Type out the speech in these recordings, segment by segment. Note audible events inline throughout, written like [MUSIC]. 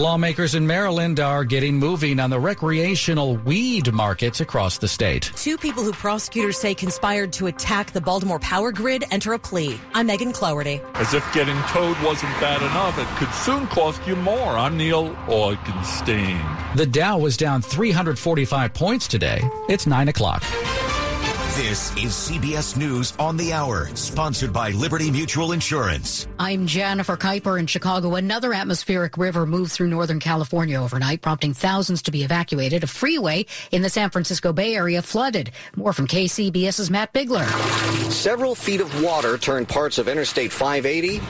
Lawmakers in Maryland are getting moving on the recreational weed markets across the state. Two people who prosecutors say conspired to attack the Baltimore power grid enter a plea. I'm Megan Cloherty. As if getting towed wasn't bad enough, it could soon cost you more. I'm Neil Augenstein. The Dow was down 345 points today. It's 9 o'clock. This is CBS News on the Hour, sponsored by Liberty Mutual Insurance. I'm Jennifer Keiper in Chicago. Another atmospheric river moved through Northern California overnight, prompting thousands to be evacuated. A freeway in the San Francisco Bay Area flooded. More from KCBS's Matt Bigler. Several feet of water turned parts of Interstate 580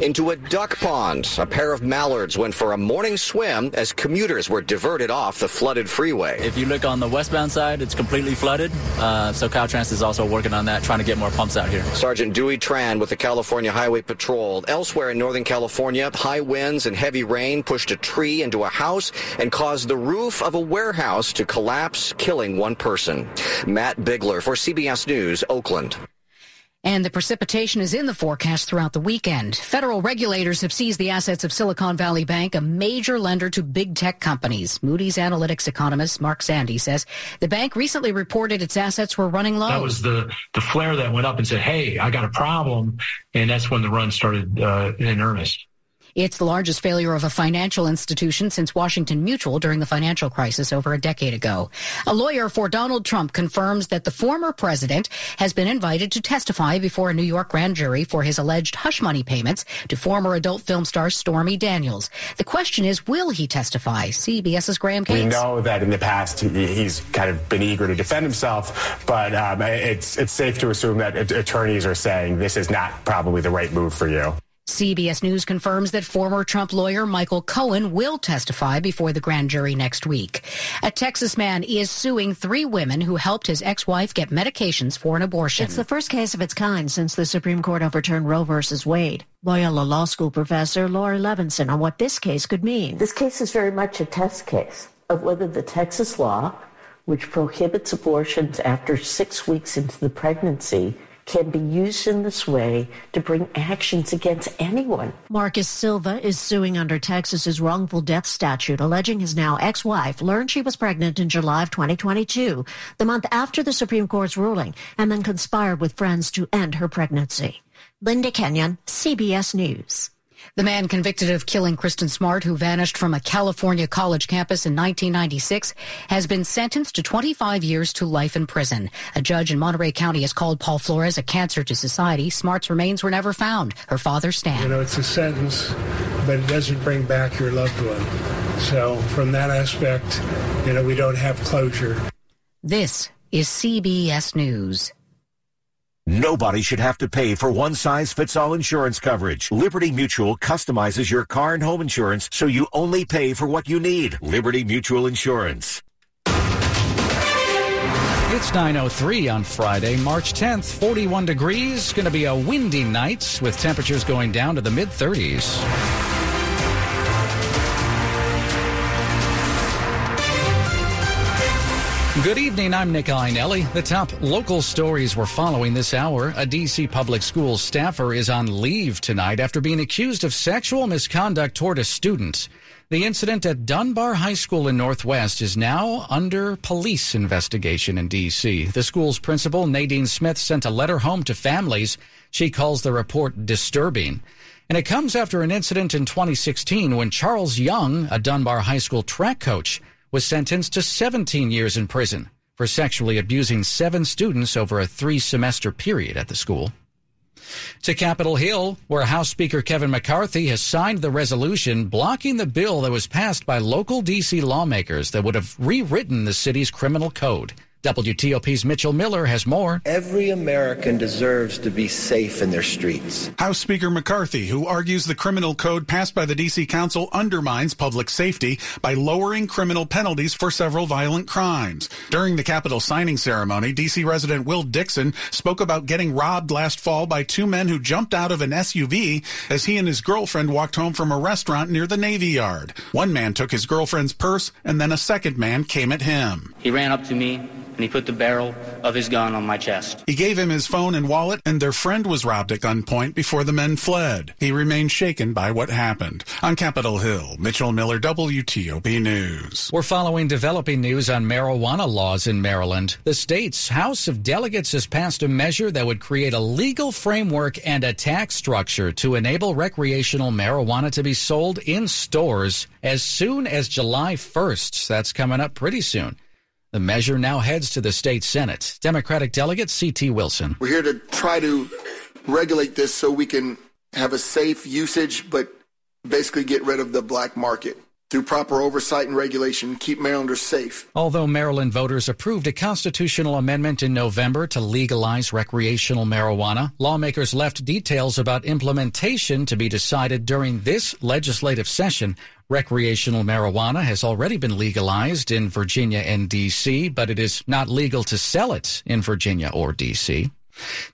into a duck pond. A pair of mallards went for a morning swim as commuters were diverted off the flooded freeway. If you look on the westbound side, it's completely flooded. Uh, so Caltrans is also working on that, trying to get more pumps out here. Sergeant Dewey Tran with the California Highway Patrol. Elsewhere in Northern California, high winds and heavy rain pushed a tree into a house and caused the roof of a warehouse to collapse, killing one person. Matt Bigler for CBS News, Oakland. And the precipitation is in the forecast throughout the weekend. Federal regulators have seized the assets of Silicon Valley Bank, a major lender to big tech companies. Moody's Analytics economist Mark Zandi says the bank recently reported its assets were running low. That was the, the flare that went up and said, hey, I got a problem. And that's when the run started uh, in earnest. It's the largest failure of a financial institution since Washington Mutual during the financial crisis over a decade ago. A lawyer for Donald Trump confirms that the former president has been invited to testify before a New York grand jury for his alleged hush money payments to former adult film star Stormy Daniels. The question is, will he testify? CBS's Graham Kates. We know that in the past he's kind of been eager to defend himself, but um, it's it's safe to assume that attorneys are saying this is not probably the right move for you. CBS News confirms that former Trump lawyer Michael Cohen will testify before the grand jury next week. A Texas man is suing three women who helped his ex-wife get medications for an abortion. It's the first case of its kind since the Supreme Court overturned Roe versus Wade. Loyola Law School professor Laura Levenson on what this case could mean. This case is very much a test case of whether the Texas law, which prohibits abortions after six weeks into the pregnancy, can be used in this way to bring actions against anyone. Marcus Silva is suing under Texas's wrongful death statute, alleging his now ex-wife learned she was pregnant in July of 2022, the month after the Supreme Court's ruling, and then conspired with friends to end her pregnancy. Linda Kenyon, CBS News. The man convicted of killing Kristen Smart, who vanished from a California college campus in 1996, has been sentenced to 25 years to life in prison. A judge in Monterey County has called Paul Flores a cancer to society. Smart's remains were never found. Her father, Stan. You know, it's a sentence, but it doesn't bring back your loved one. So, from that aspect, you know, we don't have closure. This is CBS News. Nobody should have to pay for one size fits all insurance coverage. Liberty Mutual customizes your car and home insurance so you only pay for what you need. Liberty Mutual Insurance. It's 9.03 on Friday, March 10th, 41 degrees. Going to be a windy night with temperatures going down to the mid 30s. Good evening. I'm Nick Iannelli. The top local stories we're following this hour. A D.C. public school staffer is on leave tonight after being accused of sexual misconduct toward a student. The incident at Dunbar High School in Northwest is now under police investigation in D.C. The school's principal, Nadine Smith, sent a letter home to families. She calls the report disturbing. And it comes after an incident in 2016 when Charles Young, a Dunbar High School track coach, was sentenced to 17 years in prison for sexually abusing seven students over a three semester period at the school. To Capitol Hill, where House Speaker Kevin McCarthy has signed the resolution blocking the bill that was passed by local D.C. lawmakers that would have rewritten the city's criminal code. WTOP's Mitchell Miller has more. Every American deserves to be safe in their streets. House Speaker McCarthy, who argues the criminal code passed by the D.C. Council undermines public safety by lowering criminal penalties for several violent crimes. During the Capitol signing ceremony, D.C. resident Will Dixon spoke about getting robbed last fall by two men who jumped out of an SUV as he and his girlfriend walked home from a restaurant near the Navy Yard. One man took his girlfriend's purse, and then a second man came at him. He ran up to me and he put the barrel of his gun on my chest. He gave him his phone and wallet, and their friend was robbed at gunpoint before the men fled. He remains shaken by what happened. On Capitol Hill, Mitchell Miller, WTOP News. We're following developing news on marijuana laws in Maryland. The state's House of Delegates has passed a measure that would create a legal framework and a tax structure to enable recreational marijuana to be sold in stores as soon as July 1st. That's coming up pretty soon. The measure now heads to the state Senate. Democratic delegate C.T. Wilson. We're here to try to regulate this so we can have a safe usage, but basically get rid of the black market through proper oversight and regulation, keep Marylanders safe. Although Maryland voters approved a constitutional amendment in November to legalize recreational marijuana, lawmakers left details about implementation to be decided during this legislative session. Recreational marijuana has already been legalized in Virginia and D.C., but it is not legal to sell it in Virginia or D.C.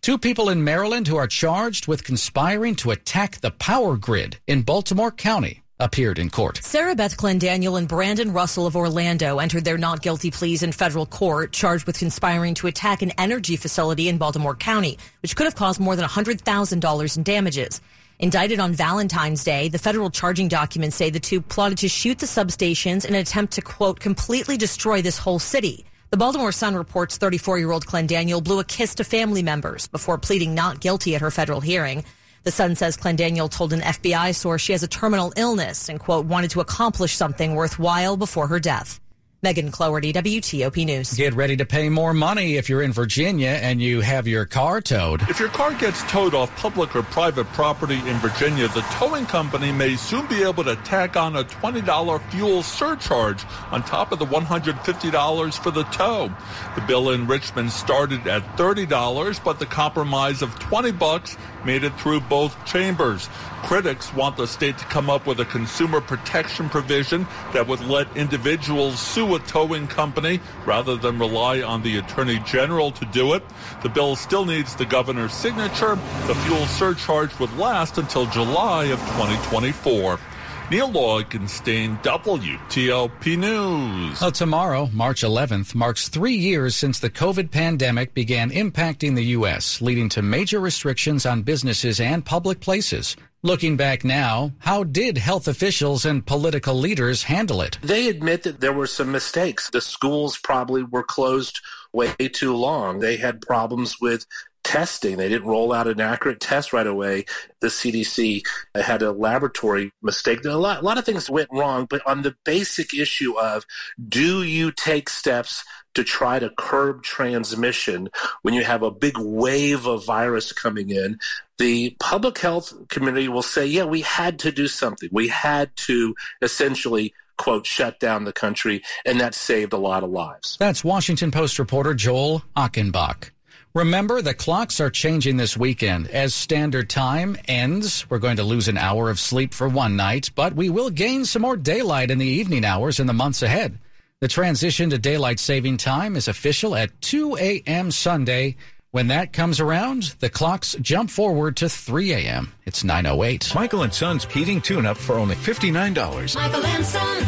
Two people in Maryland who are charged with conspiring to attack the power grid in Baltimore County appeared in court. Sarah Beth Clendaniel and Brandon Russell of Orlando entered their not guilty pleas in federal court, charged with conspiring to attack an energy facility in Baltimore County, which could have caused more than $100,000 in damages. Indicted on Valentine's Day, the federal charging documents say the two plotted to shoot the substations in an attempt to, quote, completely destroy this whole city. The Baltimore Sun reports 34 year old Clendaniel blew a kiss to family members before pleading not guilty at her federal hearing. The Sun says Clendaniel told an FBI source she has a terminal illness and, quote, wanted to accomplish something worthwhile before her death. Megan Cloherty, WTOP News. Get ready to pay more money if you're in Virginia and you have your car towed. If your car gets towed off public or private property in Virginia, the towing company may soon be able to tack on a $20 fuel surcharge on top of the $150 for the tow. The bill in Richmond started at $30, but the compromise of 20 bucks made it through both chambers. Critics want the state to come up with a consumer protection provision that would let individuals sue a towing company rather than rely on the attorney general to do it. The bill still needs the governor's signature. The fuel surcharge would last until July of 2024. Neil Augenstein, WTOP News. Well, tomorrow, March 11th, marks three years since the COVID pandemic began impacting the U.S., leading to major restrictions on businesses and public places. Looking back now, how did health officials and political leaders handle it? They admit that there were some mistakes. The schools probably were closed way too long. They had problems with testing. They didn't roll out an accurate test right away. The CDC had a laboratory mistake. A lot, a lot of things went wrong, but on the basic issue of do you take steps to try to curb transmission when you have a big wave of virus coming in, the public health community will say, yeah, we had to do something. We had to essentially quote, shut down the country, and that saved a lot of lives. That's Washington Post reporter Joel Achenbach. Remember, the clocks are changing this weekend. As standard time ends, we're going to lose an hour of sleep for one night, but we will gain some more daylight in the evening hours in the months ahead. The transition to daylight saving time is official at 2 a.m. Sunday. When that comes around, the clocks jump forward to 3 a.m. It's 9.08. Michael and Son's heating tune-up for only $59. Michael and Son.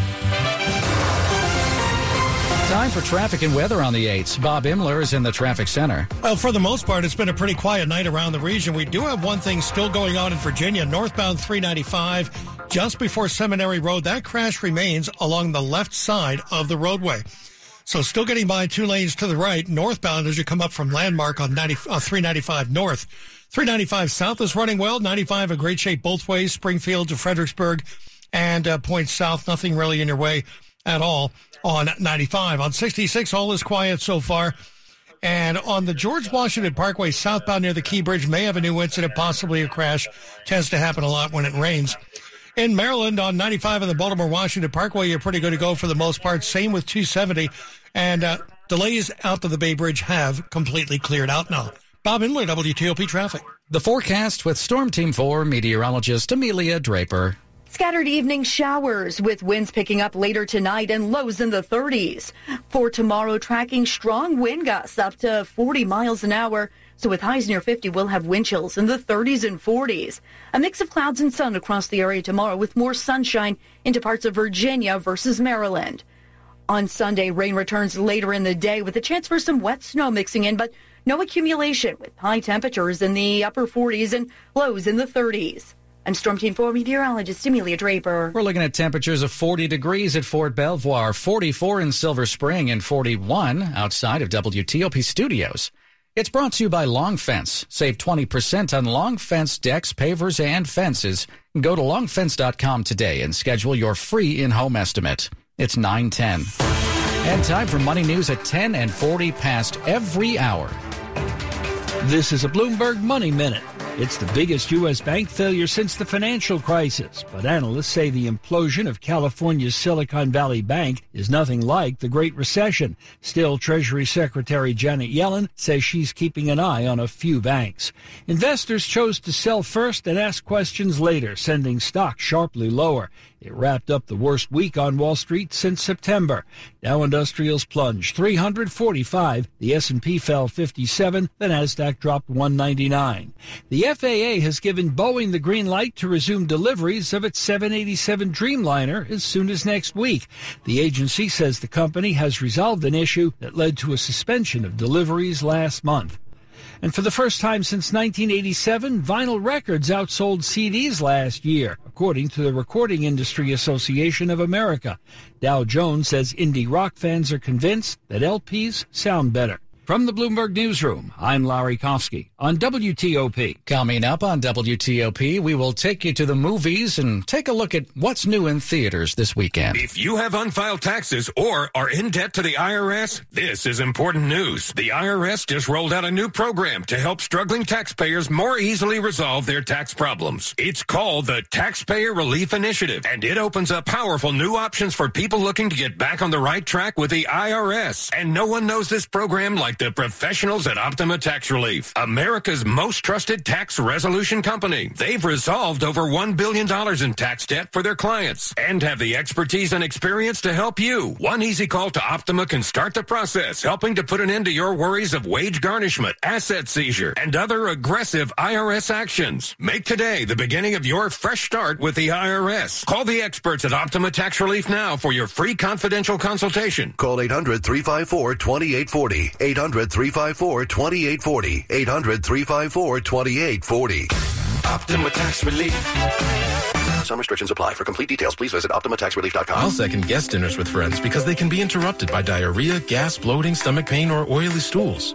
Time for traffic and weather on the 8s. Bob Imler is in the traffic center. Well, for the most part, it's been a pretty quiet night around the region. We do have one thing still going on in Virginia, northbound 395, just before Seminary Road. That crash remains along the left side of the roadway. So still getting by two lanes to the right, northbound as you come up from Landmark on 90, uh, 395 north. 395 south is running well. 95 in great shape both ways, Springfield to Fredericksburg and uh, point south. Nothing really in your way at all on 95. On 66, all is quiet so far. And on the George Washington Parkway southbound near the Key Bridge, may have a new incident, possibly a crash. Tends to happen a lot when it rains. In Maryland, on 95 on the Baltimore Washington Parkway, you're pretty good to go for the most part. Same with 270. And uh, Delays out of the Bay Bridge have completely cleared out now. Bob Imler, WTOP Traffic. The forecast with Storm Team 4 meteorologist Amelia Draper. Scattered evening showers with winds picking up later tonight and lows in the 30s. For tomorrow, tracking strong wind gusts up to 40 miles an hour. So with highs near 50, we'll have wind chills in the 30s and 40s. A mix of clouds and sun across the area tomorrow with more sunshine into parts of Virginia versus Maryland. On Sunday, rain returns later in the day with a chance for some wet snow mixing in, but no accumulation with high temperatures in the upper 40s and lows in the 30s. I'm Storm Team 4 meteorologist Amelia Draper. We're looking at temperatures of 40 degrees at Fort Belvoir, 44 in Silver Spring, and 41 outside of WTOP studios. It's brought to you by Long Fence. Save 20% on Long Fence decks, pavers, and fences. Go to longfence.com today and schedule your free in-home estimate. It's 910. And time for money news at 10 and 40 past every hour. This is a Bloomberg Money Minute. It's the biggest U.S. bank failure since the financial crisis, but analysts say the implosion of California's Silicon Valley Bank is nothing like the Great Recession. Still, Treasury Secretary Janet Yellen says she's keeping an eye on a few banks. Investors chose to sell first and ask questions later, sending stock sharply lower. It wrapped up the worst week on Wall Street since September. Dow Industrials plunged 345, the S&P fell 57, the Nasdaq dropped 199. The FAA has given Boeing the green light to resume deliveries of its 787 Dreamliner as soon as next week. The agency says the company has resolved an issue that led to a suspension of deliveries last month. And for the first time since 1987, vinyl records outsold CDs last year, according to the Recording Industry Association of America. Dow Jones says indie rock fans are convinced that LPs sound better. From the Bloomberg Newsroom, I'm Larry Kofsky on WTOP. Coming up on WTOP, we will take you to the movies and take a look at what's new in theaters this weekend. If you have unfiled taxes or are in debt to the IRS, this is important news. The IRS just rolled out a new program to help struggling taxpayers more easily resolve their tax problems. It's called the Taxpayer Relief Initiative, and it opens up powerful new options for people looking to get back on the right track with the IRS. And no one knows this program like the professionals at Optima Tax Relief, America's most trusted tax resolution company. They've resolved over $1 billion in tax debt for their clients and have the expertise and experience to help you. One easy call to Optima can start the process, helping to put an end to your worries of wage garnishment, asset seizure, and other aggressive IRS actions. Make today the beginning of your fresh start with the IRS. Call the experts at Optima Tax Relief now for your free confidential consultation. Call 800 354 2840. 800 354 2840. 800 354 2840. Optima Tax Relief. Some restrictions apply. For complete details, please visit OptimaTaxRelief.com. I'll second guest dinners with friends because they can be interrupted by diarrhea, gas, bloating, stomach pain, or oily stools.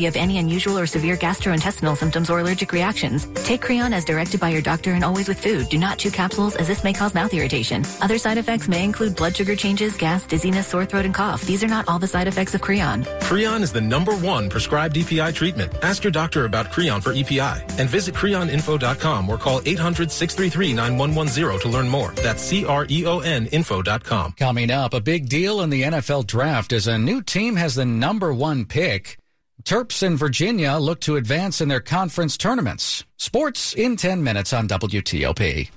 you have any unusual or severe gastrointestinal symptoms or allergic reactions. Take Creon as directed by your doctor and always with food. Do not chew capsules as this may cause mouth irritation. Other side effects may include blood sugar changes, gas, dizziness, sore throat, and cough. These are not all the side effects of Creon. Creon is the number one prescribed EPI treatment. Ask your doctor about Creon for EPI and visit creoninfo.com or call 800-633-9110 to learn more. That's C-R-E-O-N info.com. Coming up, a big deal in the NFL draft as a new team has the number one pick. Terps in Virginia look to advance in their conference tournaments. Sports in 10 minutes on WTOP.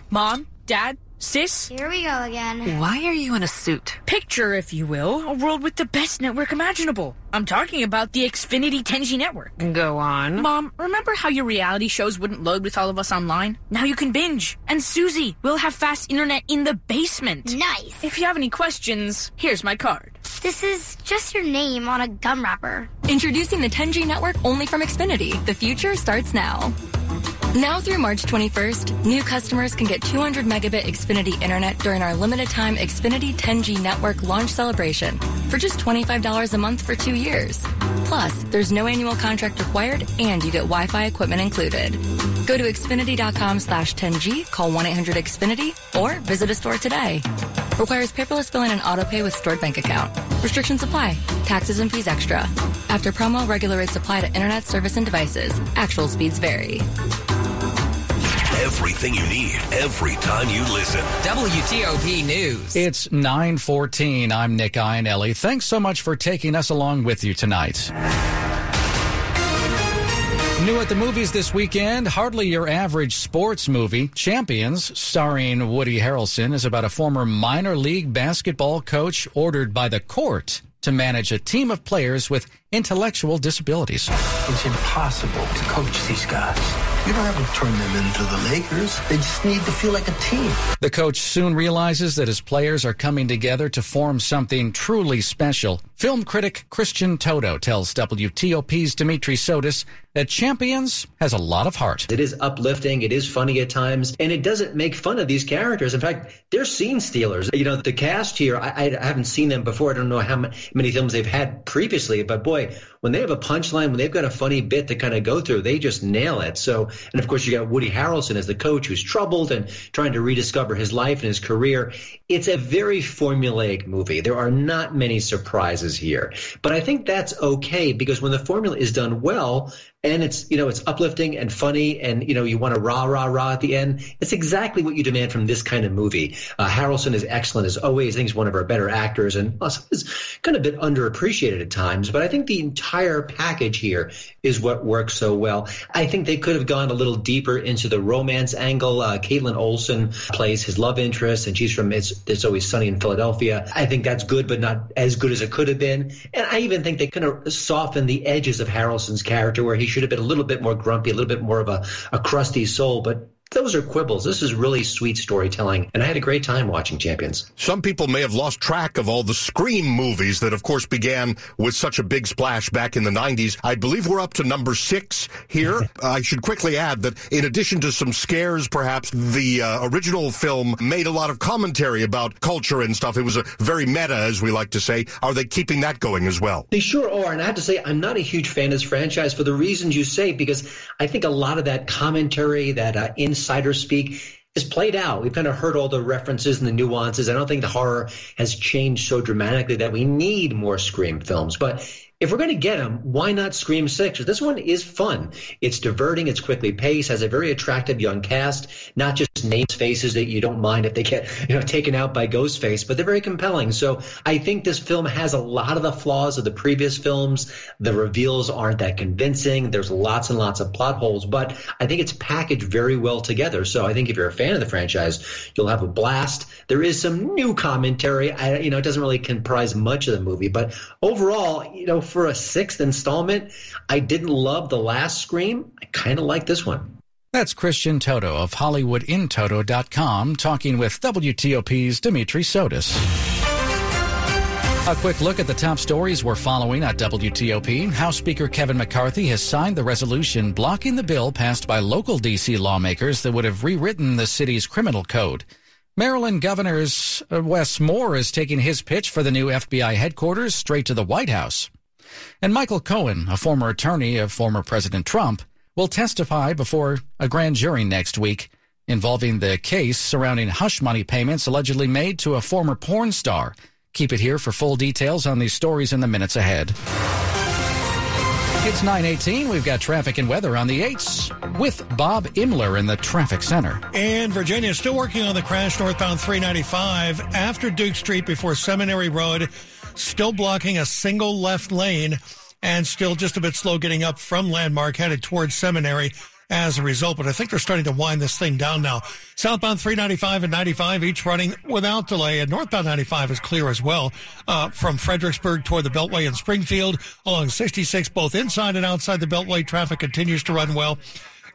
[CLEARS THROAT] Mom, Dad, Sis? Here we go again. Why are you in a suit? Picture, if you will, a world with the best network imaginable. I'm talking about the Xfinity 10G network. Go on. Mom, remember how your reality shows wouldn't load with all of us online? Now you can binge. And Susie, we'll have fast internet in the basement. Nice. If you have any questions, here's my card. This is just your name on a gum wrapper. Introducing the 10G network only from Xfinity. The future starts now. Now through March 21st, new customers can get 200 megabit Xfinity internet during our limited time Xfinity 10G network launch celebration for just $25 a month for two years. Plus, there's no annual contract required and you get Wi-Fi equipment included. Go to Xfinity.com slash 10G, call 1-800-XFINITY, or visit a store today. Requires paperless billing and auto pay with stored bank account. Restrictions apply. Taxes and fees extra. After promo, regular rates apply to internet service and devices. Actual speeds vary. Everything you need every time you listen. WTOP News. It's 914. I'm Nick Iannelli. Thanks so much for taking us along with you tonight. New at the movies this weekend, hardly your average sports movie. Champions, starring Woody Harrelson, is about a former minor league basketball coach ordered by the court to manage a team of players with intellectual disabilities. It's impossible to coach these guys. You don't have to turn them into the Lakers. They just need to feel like a team. The coach soon realizes that his players are coming together to form something truly special. Film critic Christian Toto tells WTOP's Dimitri Sotis that Champions has a lot of heart. It is uplifting, it is funny at times, and it doesn't make fun of these characters. In fact, they're scene stealers. You know, the cast here, I, I haven't seen them before. I don't know how many films they've had previously, but boy, boy when they have a punchline, when they've got a funny bit to kind of go through, they just nail it. So, and of course, you got Woody Harrelson as the coach who's troubled and trying to rediscover his life and his career. It's a very formulaic movie. There are not many surprises here, but I think that's okay because when the formula is done well, and it's you know it's uplifting and funny and you know you want to rah rah rah at the end it's exactly what you demand from this kind of movie uh, harrelson is excellent as always i think he's one of our better actors and also is kind of a bit underappreciated at times but i think the entire package here is what works so well. I think they could have gone a little deeper into the romance angle. Uh, kaitlin olson plays his love interest and she's from it's, it's always sunny in philadelphia. I think that's good but not as good as it could have been. And i even think they kind of softened the edges of harrelson's character where he should have been a little bit more grumpy, a little bit more of a, a crusty soul, but those are quibbles. This is really sweet storytelling, and I had a great time watching Champions. Some people may have lost track of all the Scream movies that, of course, began with such a big splash back in the 90s. I believe we're up to number six here. [LAUGHS] I should quickly add that in addition to some scares, perhaps, the uh, original film made a lot of commentary about culture and stuff. It was a very meta, as we like to say. Are they keeping that going as well? They sure are, and I have to say, I'm not a huge fan of this franchise for the reasons you say, because I think a lot of that commentary, that uh, insider speak is played out. We've kind of heard all the references and the nuances. I don't think the horror has changed so dramatically that we need more Scream films. But if we're going to get them, why not Scream 6? This one is fun. It's diverting, it's quickly paced, has a very attractive young cast, not just names, faces that you don't mind if they get, you know, taken out by Ghostface, but they're very compelling. So I think this film has a lot of the flaws of the previous films. The reveals aren't that convincing. There's lots and lots of plot holes, but I think it's packaged very well together. So I think if you're a fan of the franchise, you'll have a blast. There is some new commentary. I, you know, it doesn't really comprise much of the movie, but overall, you know, for a sixth installment. I didn't love the last Scream. I kind of like this one. That's Christian Toto of HollywoodInToto.com talking with WTOP's Dimitri Sotis. A quick look at the top stories we're following at WTOP. House Speaker Kevin McCarthy has signed the resolution blocking the bill passed by local D.C. lawmakers that would have rewritten the city's criminal code. Maryland Governor's uh, Wes Moore is taking his pitch for the new FBI headquarters straight to the White House. And Michael Cohen, a former attorney of former President Trump, will testify before a grand jury next week involving the case surrounding hush money payments allegedly made to a former porn star. Keep it here for full details on these stories in the minutes ahead. It's 918. We've got traffic and weather on the 8s with Bob Imler in the traffic center. And Virginia is still working on the crash northbound 395 after Duke Street before Seminary Road still blocking a single left lane and still just a bit slow getting up from Landmark headed towards Seminary as a result. But I think they're starting to wind this thing down now. Southbound 395 and 95 each running without delay, and northbound 95 is clear as well uh, from Fredericksburg toward the Beltway in Springfield along 66, both inside and outside the Beltway. Traffic continues to run well.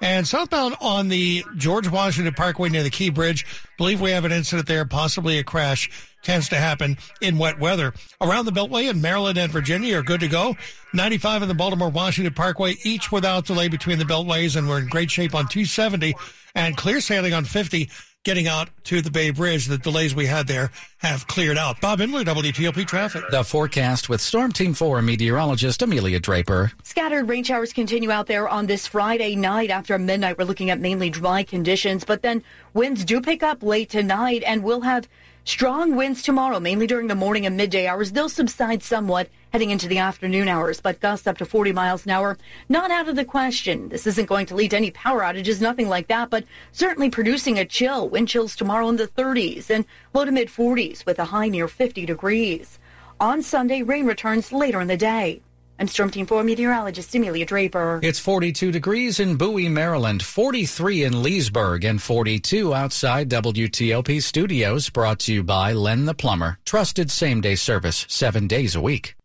And southbound on the George Washington Parkway near the Key Bridge, believe we have an incident there, possibly a crash tends to happen in wet weather. Around the Beltway in Maryland and Virginia are good to go. 95 and the Baltimore Washington Parkway, each without delay between the Beltways, and we're in great shape on 270 and clear sailing on 50 getting out to the Bay Bridge. The delays we had there have cleared out. Bob Imler, WTOP Traffic. The forecast with Storm Team 4 meteorologist Amelia Draper. Scattered rain showers continue out there on this Friday night. After midnight, we're looking at mainly dry conditions, but then winds do pick up late tonight and we'll have Strong winds tomorrow, mainly during the morning and midday hours. They'll subside somewhat heading into the afternoon hours, but gusts up to 40 miles an hour. Not out of the question. This isn't going to lead to any power outages, nothing like that, but certainly producing a chill. Wind chills tomorrow in the 30s and low to mid 40s with a high near 50 degrees. On Sunday, rain returns later in the day. I'm Storm Team 4 meteorologist Amelia Draper. It's 42 degrees in Bowie, Maryland, 43 in Leesburg, and 42 outside WTOP studios. Brought to you by Len the Plumber. Trusted same day service seven days a week.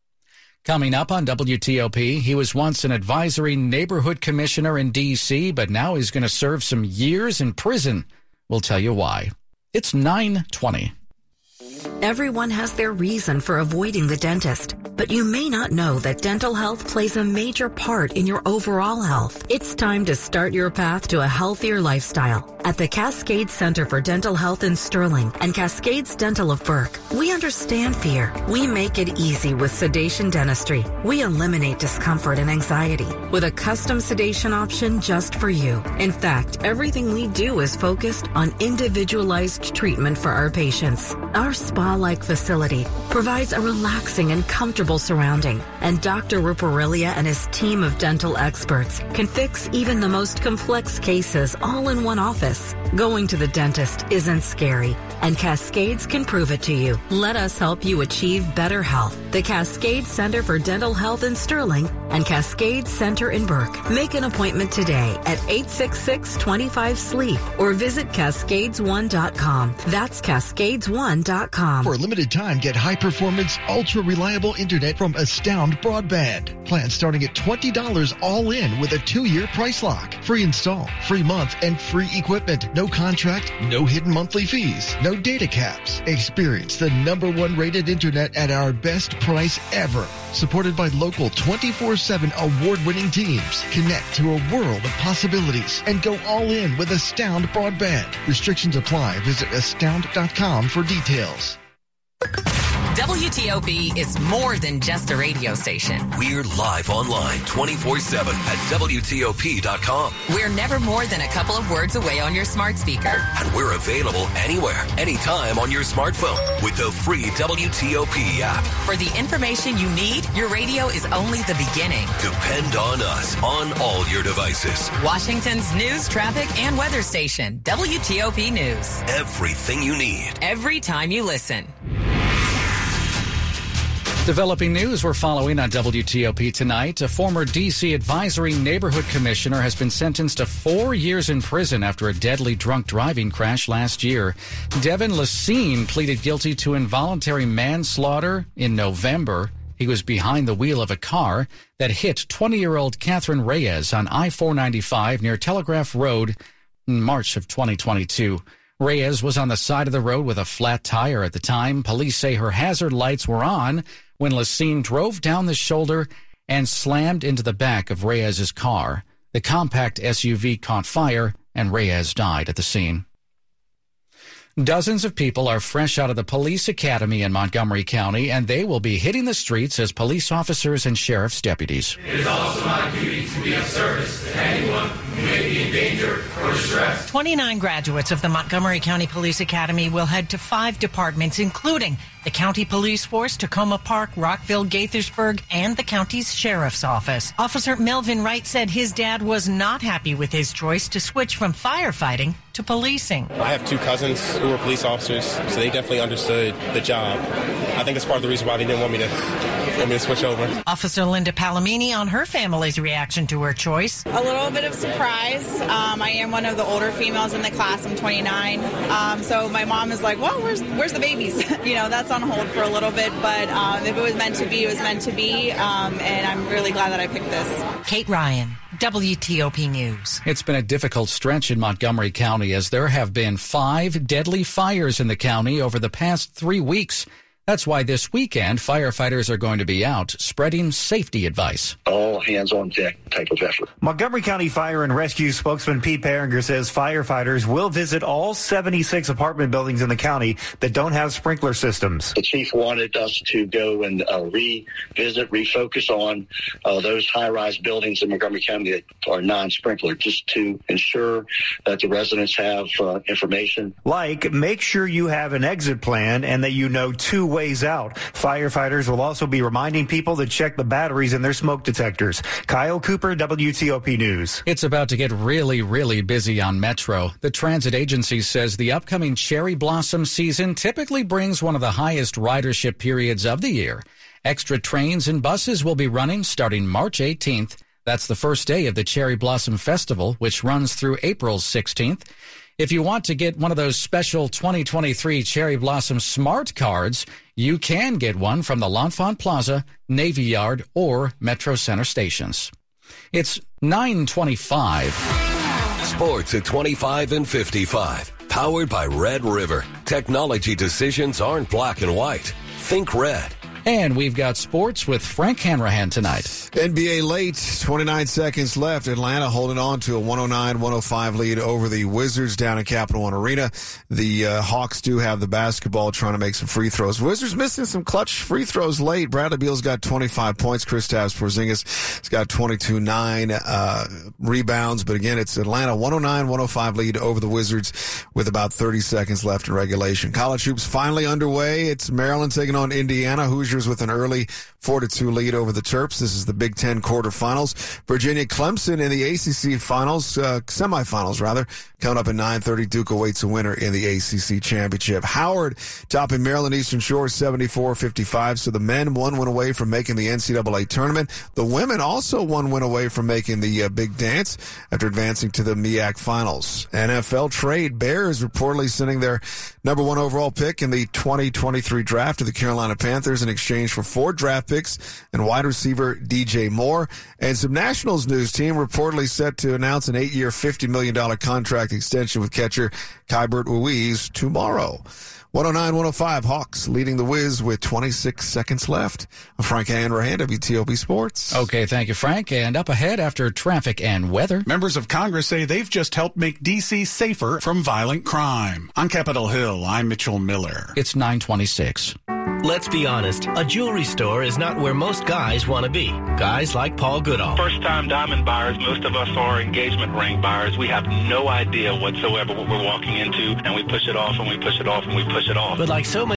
Coming up on WTOP, he was once an advisory neighborhood commissioner in D.C., but now he's going to serve some years in prison. We'll tell you why. It's 920. Everyone has their reason for avoiding the dentist, but you may not know that dental health plays a major part in your overall health. It's time to start your path to a healthier lifestyle. At the Cascade Center for Dental Health in Sterling and Cascades Dental of Burke, we understand fear. We make it easy with sedation dentistry. We eliminate discomfort and anxiety with a custom sedation option just for you. In fact, everything we do is focused on individualized treatment for our patients. Our spa-like facility provides a relaxing and comfortable surrounding, and Dr. Ruparelia and his team of dental experts can fix even the most complex cases all in one office. Going to the dentist isn't scary, and Cascades can prove it to you. Let us help you achieve better health. The Cascade Center for Dental Health in Sterling and Cascade Center in Burke. Make an appointment today at 866-25-SLEEP or visit cascades1.com. That's cascades1.com. For a limited time, get high performance, ultra reliable internet from Astound Broadband. Plans starting at $20 all in with a two year price lock. Free install, free month, and free equipment. No contract, no hidden monthly fees, no data caps. Experience the number one rated internet at our best price ever. Supported by local 24 7 award winning teams. Connect to a world of possibilities and go all in with Astound Broadband. Restrictions apply. Visit astound.com for details. WTOP is more than just a radio station. We're live online 24 7 at WTOP.com. We're never more than a couple of words away on your smart speaker. And we're available anywhere, anytime on your smartphone with the free WTOP app. For the information you need, your radio is only the beginning. Depend on us on all your devices. Washington's news, traffic, and weather station, WTOP News. Everything you need. Every time you listen. Developing news we're following on WTOP tonight. A former D.C. advisory neighborhood commissioner has been sentenced to four years in prison after a deadly drunk driving crash last year. Devin Lacine pleaded guilty to involuntary manslaughter in November. He was behind the wheel of a car that hit 20 year old Catherine Reyes on I 495 near Telegraph Road in March of 2022. Reyes was on the side of the road with a flat tire at the time. Police say her hazard lights were on when Lacine drove down the shoulder and slammed into the back of Reyes's car. The compact SUV caught fire and Reyes died at the scene. Dozens of people are fresh out of the police academy in Montgomery County, and they will be hitting the streets as police officers and sheriff's deputies. It is also my duty to be of service to anyone who may be in danger or distress. 29 graduates of the Montgomery County Police Academy will head to five departments, including the County Police Force, Takoma Park, Rockville, Gaithersburg, and the county's sheriff's office. Officer Melvin Wright said his dad was not happy with his choice to switch from firefighting to policing. I have two cousins who were police officers, so they definitely understood the job. I think it's part of the reason why they didn't want me to want me to switch over. Officer Linda Palomini on her family's reaction to her choice. A little bit of surprise. Um, I am one of the older females in the class. I'm 29. Um, so my mom is like, well, where's, where's the babies? [LAUGHS] you know, that's on hold for a little bit. But um, if it was meant to be, it was meant to be. Um, and I'm really glad that I picked this. Kate Ryan, WTOP News. It's been a difficult stretch in Montgomery County as there have been five deadly fires in the county over the past three weeks. That's why this weekend, firefighters are going to be out spreading safety advice. All hands on deck type of effort. Montgomery County Fire and Rescue spokesman Pete Piringer says firefighters will visit all 76 apartment buildings in the county that don't have sprinkler systems. The chief wanted us to go and uh, revisit, refocus on uh, those high rise buildings in Montgomery County that are non sprinkler, just to ensure that the residents have uh, information. Like, make sure you have an exit plan and that you know two ways out. Firefighters will also be reminding people to check the batteries in their smoke detectors. Kyle Cooper, WTOP News. It's about to get really, really busy on Metro. The transit agency says the upcoming cherry blossom season typically brings one of the highest ridership periods of the year. Extra trains and buses will be running starting March 18th. That's the first day of the Cherry Blossom Festival, which runs through April 16th. If you want to get one of those special 2023 Cherry Blossom Smart Cards, you can get one from the L'Enfant Plaza, Navy Yard, or Metro Center stations. It's 925. Sports at 25 and 55. Powered by Red River. Technology decisions aren't black and white. Think red. And we've got sports with Frank Hanrahan tonight. NBA late, 29 seconds left. Atlanta holding on to a 109-105 lead over the Wizards down in Capital One Arena. The uh, Hawks do have the basketball trying to make some free throws. Wizards missing some clutch free throws late. Bradley Beal's got 25 points. Kristaps Porzingis has got 22-9 uh, rebounds. But again, it's Atlanta 109-105 lead over the Wizards with about 30 seconds left in regulation. College hoops finally underway. It's Maryland taking on Indiana. Hoosiers with an early 4-2 lead over the Terps. This is the Big Ten quarterfinals. Virginia Clemson in the ACC finals, uh, semifinals rather, coming up at 9.30. Duke awaits a winner in the ACC championship. Howard topping Maryland Eastern Shore 74-55. So the men one win away from making the NCAA tournament. The women also one win away from making the uh, big dance after advancing to the MEAC finals. NFL trade Bears reportedly sending their number one overall pick in the 2023 draft to the Carolina Panthers in exchange for four draft picks and wide receiver DJ Moore. And some Nationals news team reportedly set to announce an eight year, $50 million contract extension with catcher Keibert Ruiz tomorrow. 109 105 Hawks leading the Wiz with 26 seconds left. I'm Frank Hanrahan, WTOP Sports. Okay, thank you, Frank. And up ahead after traffic and weather. Members of Congress say they've just helped make D.C. safer from violent crime. On Capitol Hill, I'm Mitchell Miller. It's 926. Let's be honest, a jewelry store is not where most guys want to be. Guys like Paul Goodall. First time diamond buyers, most of us are engagement ring buyers. We have no idea whatsoever what we're walking into, and we push it off and we push it off and we push it off. But like so many